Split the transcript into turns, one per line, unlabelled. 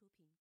出品。